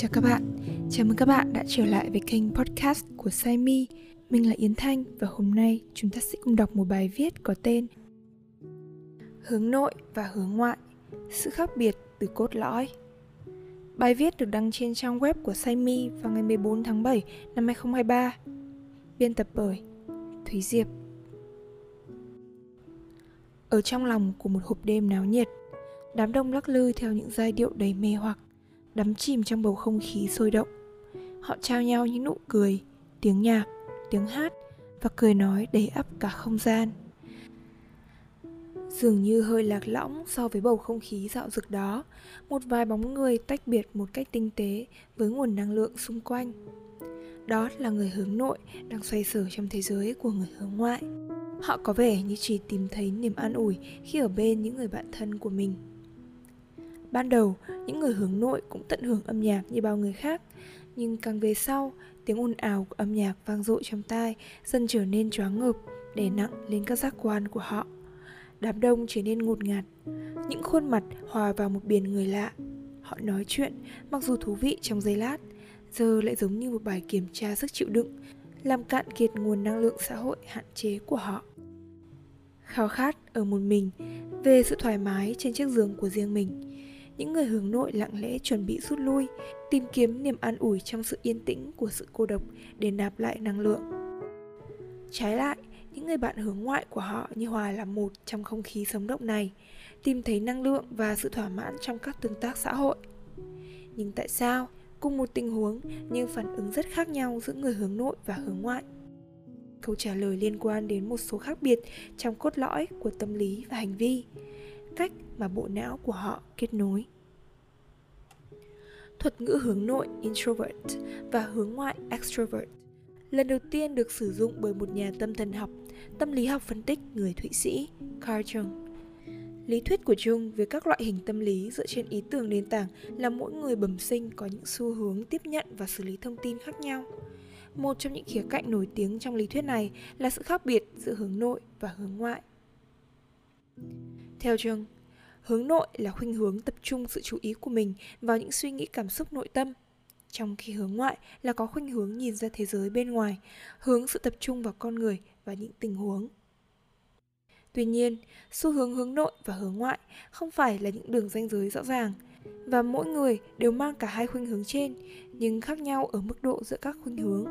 Chào các bạn, chào mừng các bạn đã trở lại với kênh podcast của Saimi. Mình là Yến Thanh và hôm nay chúng ta sẽ cùng đọc một bài viết có tên Hướng nội và hướng ngoại, sự khác biệt từ cốt lõi. Bài viết được đăng trên trang web của Saimi vào ngày 14 tháng 7 năm 2023. Biên tập bởi Thúy Diệp. Ở trong lòng của một hộp đêm náo nhiệt, đám đông lắc lư theo những giai điệu đầy mê hoặc đắm chìm trong bầu không khí sôi động. Họ trao nhau những nụ cười, tiếng nhạc, tiếng hát và cười nói đầy ắp cả không gian. Dường như hơi lạc lõng so với bầu không khí dạo rực đó, một vài bóng người tách biệt một cách tinh tế với nguồn năng lượng xung quanh. Đó là người hướng nội đang xoay sở trong thế giới của người hướng ngoại. Họ có vẻ như chỉ tìm thấy niềm an ủi khi ở bên những người bạn thân của mình. Ban đầu, những người hướng nội cũng tận hưởng âm nhạc như bao người khác, nhưng càng về sau, tiếng ồn ào của âm nhạc vang dội trong tai dần trở nên choáng ngợp, đè nặng lên các giác quan của họ. Đám đông trở nên ngột ngạt, những khuôn mặt hòa vào một biển người lạ. Họ nói chuyện, mặc dù thú vị trong giây lát, giờ lại giống như một bài kiểm tra sức chịu đựng, làm cạn kiệt nguồn năng lượng xã hội hạn chế của họ. Khao khát ở một mình về sự thoải mái trên chiếc giường của riêng mình những người hướng nội lặng lẽ chuẩn bị rút lui, tìm kiếm niềm an ủi trong sự yên tĩnh của sự cô độc để nạp lại năng lượng. Trái lại, những người bạn hướng ngoại của họ như hòa là một trong không khí sống động này, tìm thấy năng lượng và sự thỏa mãn trong các tương tác xã hội. Nhưng tại sao, cùng một tình huống nhưng phản ứng rất khác nhau giữa người hướng nội và hướng ngoại? Câu trả lời liên quan đến một số khác biệt trong cốt lõi của tâm lý và hành vi cách mà bộ não của họ kết nối. Thuật ngữ hướng nội introvert và hướng ngoại extrovert lần đầu tiên được sử dụng bởi một nhà tâm thần học tâm lý học phân tích người thụy sĩ carl jung. Lý thuyết của jung về các loại hình tâm lý dựa trên ý tưởng nền tảng là mỗi người bẩm sinh có những xu hướng tiếp nhận và xử lý thông tin khác nhau. Một trong những khía cạnh nổi tiếng trong lý thuyết này là sự khác biệt giữa hướng nội và hướng ngoại. Theo Jung, hướng nội là khuynh hướng tập trung sự chú ý của mình vào những suy nghĩ cảm xúc nội tâm, trong khi hướng ngoại là có khuynh hướng nhìn ra thế giới bên ngoài, hướng sự tập trung vào con người và những tình huống. Tuy nhiên, xu hướng hướng nội và hướng ngoại không phải là những đường ranh giới rõ ràng, và mỗi người đều mang cả hai khuynh hướng trên, nhưng khác nhau ở mức độ giữa các khuynh hướng.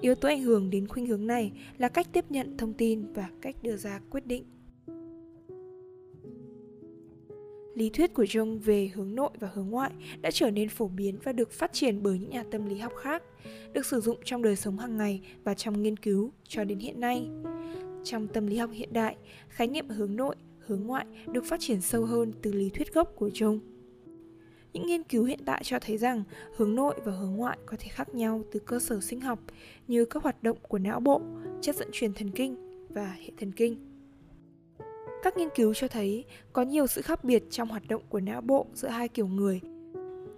Yếu tố ảnh hưởng đến khuynh hướng này là cách tiếp nhận thông tin và cách đưa ra quyết định. Lý thuyết của Jung về hướng nội và hướng ngoại đã trở nên phổ biến và được phát triển bởi những nhà tâm lý học khác, được sử dụng trong đời sống hàng ngày và trong nghiên cứu cho đến hiện nay. Trong tâm lý học hiện đại, khái niệm hướng nội, hướng ngoại được phát triển sâu hơn từ lý thuyết gốc của Jung. Những nghiên cứu hiện tại cho thấy rằng hướng nội và hướng ngoại có thể khác nhau từ cơ sở sinh học như các hoạt động của não bộ, chất dẫn truyền thần kinh và hệ thần kinh. Các nghiên cứu cho thấy có nhiều sự khác biệt trong hoạt động của não bộ giữa hai kiểu người,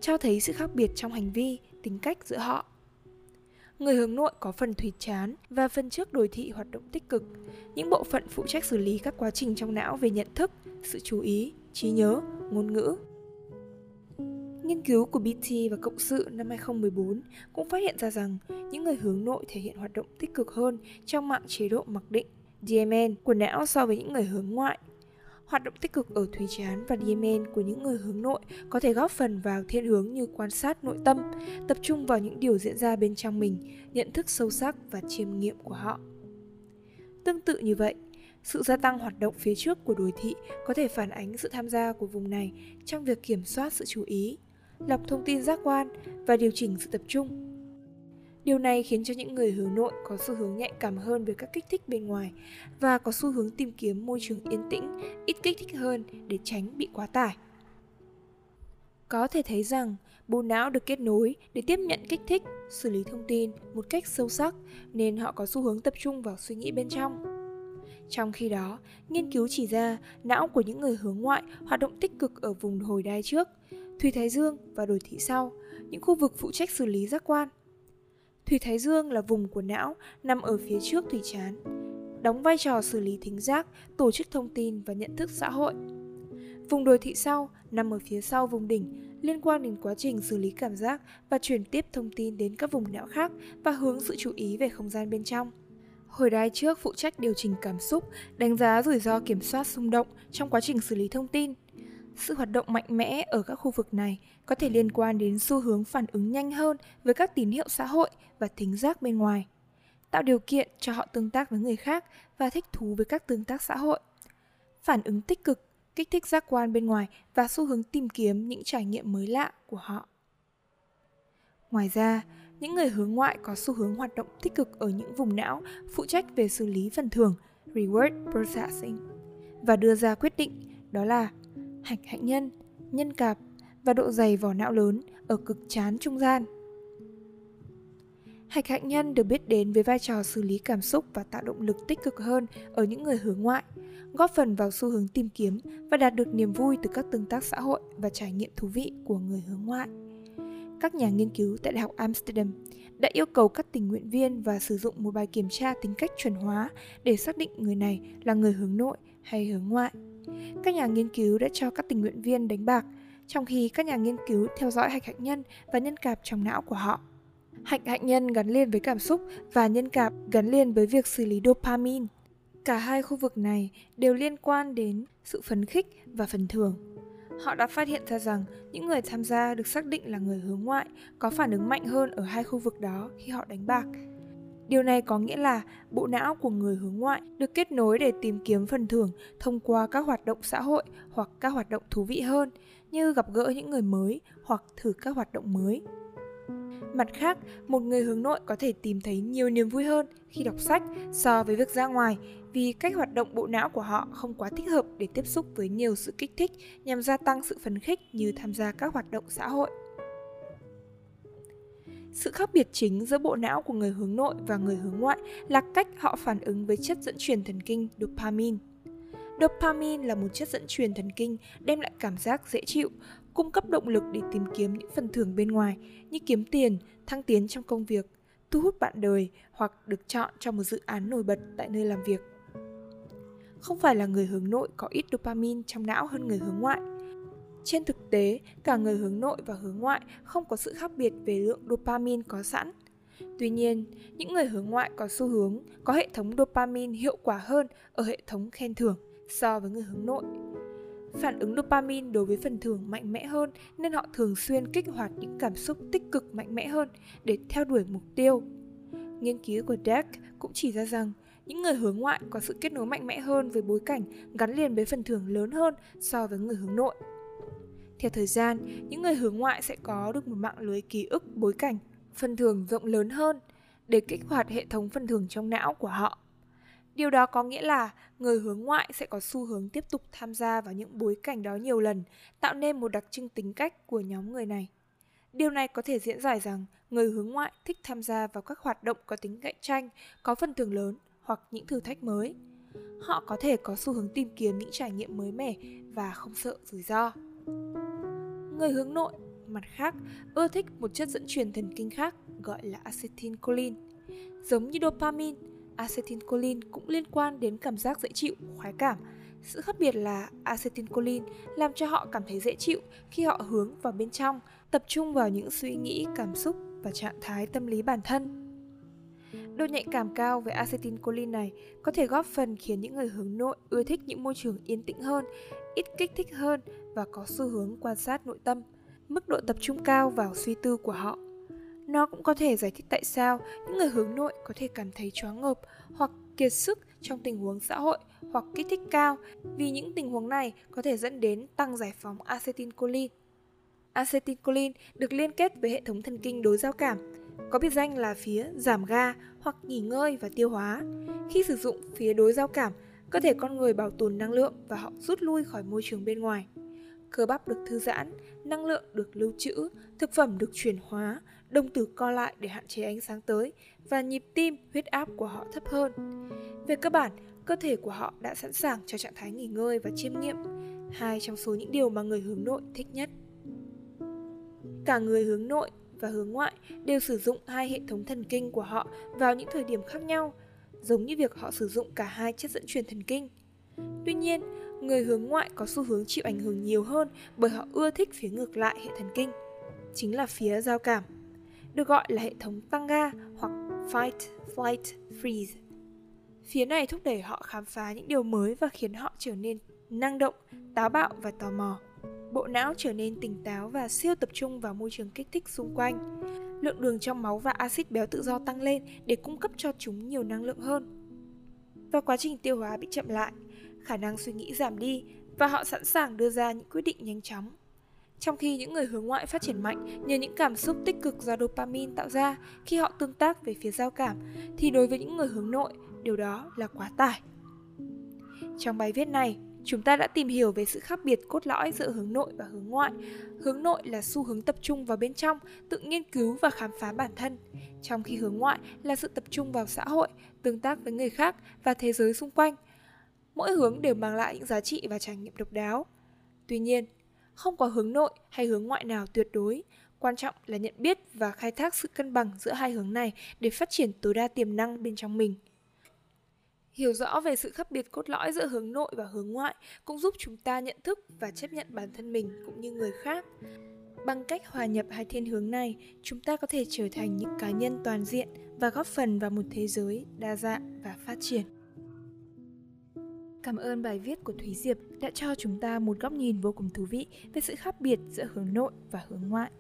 cho thấy sự khác biệt trong hành vi, tính cách giữa họ. Người hướng nội có phần thùy chán và phần trước đồi thị hoạt động tích cực, những bộ phận phụ trách xử lý các quá trình trong não về nhận thức, sự chú ý, trí nhớ, ngôn ngữ. Nghiên cứu của BT và Cộng sự năm 2014 cũng phát hiện ra rằng những người hướng nội thể hiện hoạt động tích cực hơn trong mạng chế độ mặc định DMN của não so với những người hướng ngoại. Hoạt động tích cực ở thùy chán và DMN của những người hướng nội có thể góp phần vào thiên hướng như quan sát nội tâm, tập trung vào những điều diễn ra bên trong mình, nhận thức sâu sắc và chiêm nghiệm của họ. Tương tự như vậy, sự gia tăng hoạt động phía trước của đối thị có thể phản ánh sự tham gia của vùng này trong việc kiểm soát sự chú ý, lọc thông tin giác quan và điều chỉnh sự tập trung Điều này khiến cho những người hướng nội có xu hướng nhạy cảm hơn với các kích thích bên ngoài và có xu hướng tìm kiếm môi trường yên tĩnh, ít kích thích hơn để tránh bị quá tải. Có thể thấy rằng bộ não được kết nối để tiếp nhận kích thích, xử lý thông tin một cách sâu sắc nên họ có xu hướng tập trung vào suy nghĩ bên trong. Trong khi đó, nghiên cứu chỉ ra não của những người hướng ngoại hoạt động tích cực ở vùng hồi đai trước, thùy thái dương và đồi thị sau, những khu vực phụ trách xử lý giác quan – Thủy Thái Dương là vùng của não nằm ở phía trước thủy chán, đóng vai trò xử lý thính giác, tổ chức thông tin và nhận thức xã hội. Vùng đồi thị sau nằm ở phía sau vùng đỉnh, liên quan đến quá trình xử lý cảm giác và truyền tiếp thông tin đến các vùng não khác và hướng sự chú ý về không gian bên trong. Hồi đai trước phụ trách điều chỉnh cảm xúc, đánh giá rủi ro kiểm soát xung động trong quá trình xử lý thông tin. Sự hoạt động mạnh mẽ ở các khu vực này có thể liên quan đến xu hướng phản ứng nhanh hơn với các tín hiệu xã hội và thính giác bên ngoài, tạo điều kiện cho họ tương tác với người khác và thích thú với các tương tác xã hội. Phản ứng tích cực, kích thích giác quan bên ngoài và xu hướng tìm kiếm những trải nghiệm mới lạ của họ. Ngoài ra, những người hướng ngoại có xu hướng hoạt động tích cực ở những vùng não phụ trách về xử lý phần thưởng, reward processing, và đưa ra quyết định đó là hạch hạnh nhân, nhân cạp và độ dày vỏ não lớn ở cực chán trung gian. Hạch hạnh nhân được biết đến với vai trò xử lý cảm xúc và tạo động lực tích cực hơn ở những người hướng ngoại, góp phần vào xu hướng tìm kiếm và đạt được niềm vui từ các tương tác xã hội và trải nghiệm thú vị của người hướng ngoại các nhà nghiên cứu tại Đại học Amsterdam đã yêu cầu các tình nguyện viên và sử dụng một bài kiểm tra tính cách chuẩn hóa để xác định người này là người hướng nội hay hướng ngoại. Các nhà nghiên cứu đã cho các tình nguyện viên đánh bạc, trong khi các nhà nghiên cứu theo dõi hạch hạnh nhân và nhân cạp trong não của họ. Hạch hạnh nhân gắn liền với cảm xúc và nhân cạp gắn liền với việc xử lý dopamine. Cả hai khu vực này đều liên quan đến sự phấn khích và phần thưởng họ đã phát hiện ra rằng những người tham gia được xác định là người hướng ngoại có phản ứng mạnh hơn ở hai khu vực đó khi họ đánh bạc. Điều này có nghĩa là bộ não của người hướng ngoại được kết nối để tìm kiếm phần thưởng thông qua các hoạt động xã hội hoặc các hoạt động thú vị hơn như gặp gỡ những người mới hoặc thử các hoạt động mới. Mặt khác, một người hướng nội có thể tìm thấy nhiều niềm vui hơn khi đọc sách so với việc ra ngoài vì cách hoạt động bộ não của họ không quá thích hợp để tiếp xúc với nhiều sự kích thích nhằm gia tăng sự phấn khích như tham gia các hoạt động xã hội. Sự khác biệt chính giữa bộ não của người hướng nội và người hướng ngoại là cách họ phản ứng với chất dẫn truyền thần kinh dopamine. Dopamine là một chất dẫn truyền thần kinh đem lại cảm giác dễ chịu, cung cấp động lực để tìm kiếm những phần thưởng bên ngoài như kiếm tiền, thăng tiến trong công việc, thu hút bạn đời hoặc được chọn cho một dự án nổi bật tại nơi làm việc. Không phải là người hướng nội có ít dopamine trong não hơn người hướng ngoại. Trên thực tế, cả người hướng nội và hướng ngoại không có sự khác biệt về lượng dopamine có sẵn. Tuy nhiên, những người hướng ngoại có xu hướng có hệ thống dopamine hiệu quả hơn ở hệ thống khen thưởng so với người hướng nội. Phản ứng dopamine đối với phần thưởng mạnh mẽ hơn nên họ thường xuyên kích hoạt những cảm xúc tích cực mạnh mẽ hơn để theo đuổi mục tiêu. Nghiên cứu của Deck cũng chỉ ra rằng những người hướng ngoại có sự kết nối mạnh mẽ hơn với bối cảnh gắn liền với phần thưởng lớn hơn so với người hướng nội. Theo thời gian, những người hướng ngoại sẽ có được một mạng lưới ký ức bối cảnh, phần thưởng rộng lớn hơn để kích hoạt hệ thống phần thưởng trong não của họ. Điều đó có nghĩa là người hướng ngoại sẽ có xu hướng tiếp tục tham gia vào những bối cảnh đó nhiều lần, tạo nên một đặc trưng tính cách của nhóm người này. Điều này có thể diễn giải rằng người hướng ngoại thích tham gia vào các hoạt động có tính cạnh tranh, có phần thưởng lớn hoặc những thử thách mới. Họ có thể có xu hướng tìm kiếm những trải nghiệm mới mẻ và không sợ rủi ro. Người hướng nội, mặt khác, ưa thích một chất dẫn truyền thần kinh khác gọi là acetylcholine. Giống như dopamine, acetylcholine cũng liên quan đến cảm giác dễ chịu, khoái cảm. Sự khác biệt là acetylcholine làm cho họ cảm thấy dễ chịu khi họ hướng vào bên trong, tập trung vào những suy nghĩ, cảm xúc và trạng thái tâm lý bản thân. Độ nhạy cảm cao về acetylcholine này có thể góp phần khiến những người hướng nội ưa thích những môi trường yên tĩnh hơn, ít kích thích hơn và có xu hướng quan sát nội tâm, mức độ tập trung cao vào suy tư của họ. Nó cũng có thể giải thích tại sao những người hướng nội có thể cảm thấy choáng ngợp hoặc kiệt sức trong tình huống xã hội hoặc kích thích cao vì những tình huống này có thể dẫn đến tăng giải phóng acetylcholine. Acetylcholine được liên kết với hệ thống thần kinh đối giao cảm, có biệt danh là phía giảm ga hoặc nghỉ ngơi và tiêu hóa. Khi sử dụng phía đối giao cảm, cơ thể con người bảo tồn năng lượng và họ rút lui khỏi môi trường bên ngoài. Cơ bắp được thư giãn, năng lượng được lưu trữ, thực phẩm được chuyển hóa, đồng tử co lại để hạn chế ánh sáng tới và nhịp tim, huyết áp của họ thấp hơn. Về cơ bản, cơ thể của họ đã sẵn sàng cho trạng thái nghỉ ngơi và chiêm nghiệm, hai trong số những điều mà người hướng nội thích nhất. Cả người hướng nội và hướng ngoại đều sử dụng hai hệ thống thần kinh của họ vào những thời điểm khác nhau, giống như việc họ sử dụng cả hai chất dẫn truyền thần kinh. Tuy nhiên, người hướng ngoại có xu hướng chịu ảnh hưởng nhiều hơn bởi họ ưa thích phía ngược lại hệ thần kinh, chính là phía giao cảm, được gọi là hệ thống tăng ga hoặc fight, flight, freeze. Phía này thúc đẩy họ khám phá những điều mới và khiến họ trở nên năng động, táo bạo và tò mò. Bộ não trở nên tỉnh táo và siêu tập trung vào môi trường kích thích xung quanh. Lượng đường trong máu và axit béo tự do tăng lên để cung cấp cho chúng nhiều năng lượng hơn. Và quá trình tiêu hóa bị chậm lại, khả năng suy nghĩ giảm đi và họ sẵn sàng đưa ra những quyết định nhanh chóng. Trong khi những người hướng ngoại phát triển mạnh nhờ những cảm xúc tích cực do dopamine tạo ra khi họ tương tác về phía giao cảm, thì đối với những người hướng nội, điều đó là quá tải. Trong bài viết này, chúng ta đã tìm hiểu về sự khác biệt cốt lõi giữa hướng nội và hướng ngoại. Hướng nội là xu hướng tập trung vào bên trong, tự nghiên cứu và khám phá bản thân, trong khi hướng ngoại là sự tập trung vào xã hội, tương tác với người khác và thế giới xung quanh. Mỗi hướng đều mang lại những giá trị và trải nghiệm độc đáo. Tuy nhiên, không có hướng nội hay hướng ngoại nào tuyệt đối, quan trọng là nhận biết và khai thác sự cân bằng giữa hai hướng này để phát triển tối đa tiềm năng bên trong mình. Hiểu rõ về sự khác biệt cốt lõi giữa hướng nội và hướng ngoại cũng giúp chúng ta nhận thức và chấp nhận bản thân mình cũng như người khác. Bằng cách hòa nhập hai thiên hướng này, chúng ta có thể trở thành những cá nhân toàn diện và góp phần vào một thế giới đa dạng và phát triển. Cảm ơn bài viết của Thúy Diệp đã cho chúng ta một góc nhìn vô cùng thú vị về sự khác biệt giữa hướng nội và hướng ngoại.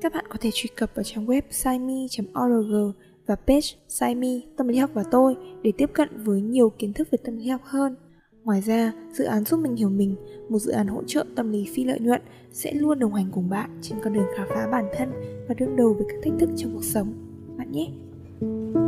Các bạn có thể truy cập vào trang web simi.org và page Simi Tâm lý học và tôi để tiếp cận với nhiều kiến thức về tâm lý học hơn. Ngoài ra, dự án giúp mình hiểu mình, một dự án hỗ trợ tâm lý phi lợi nhuận sẽ luôn đồng hành cùng bạn trên con đường khám phá bản thân và đương đầu với các thách thức trong cuộc sống. Bạn nhé! thank you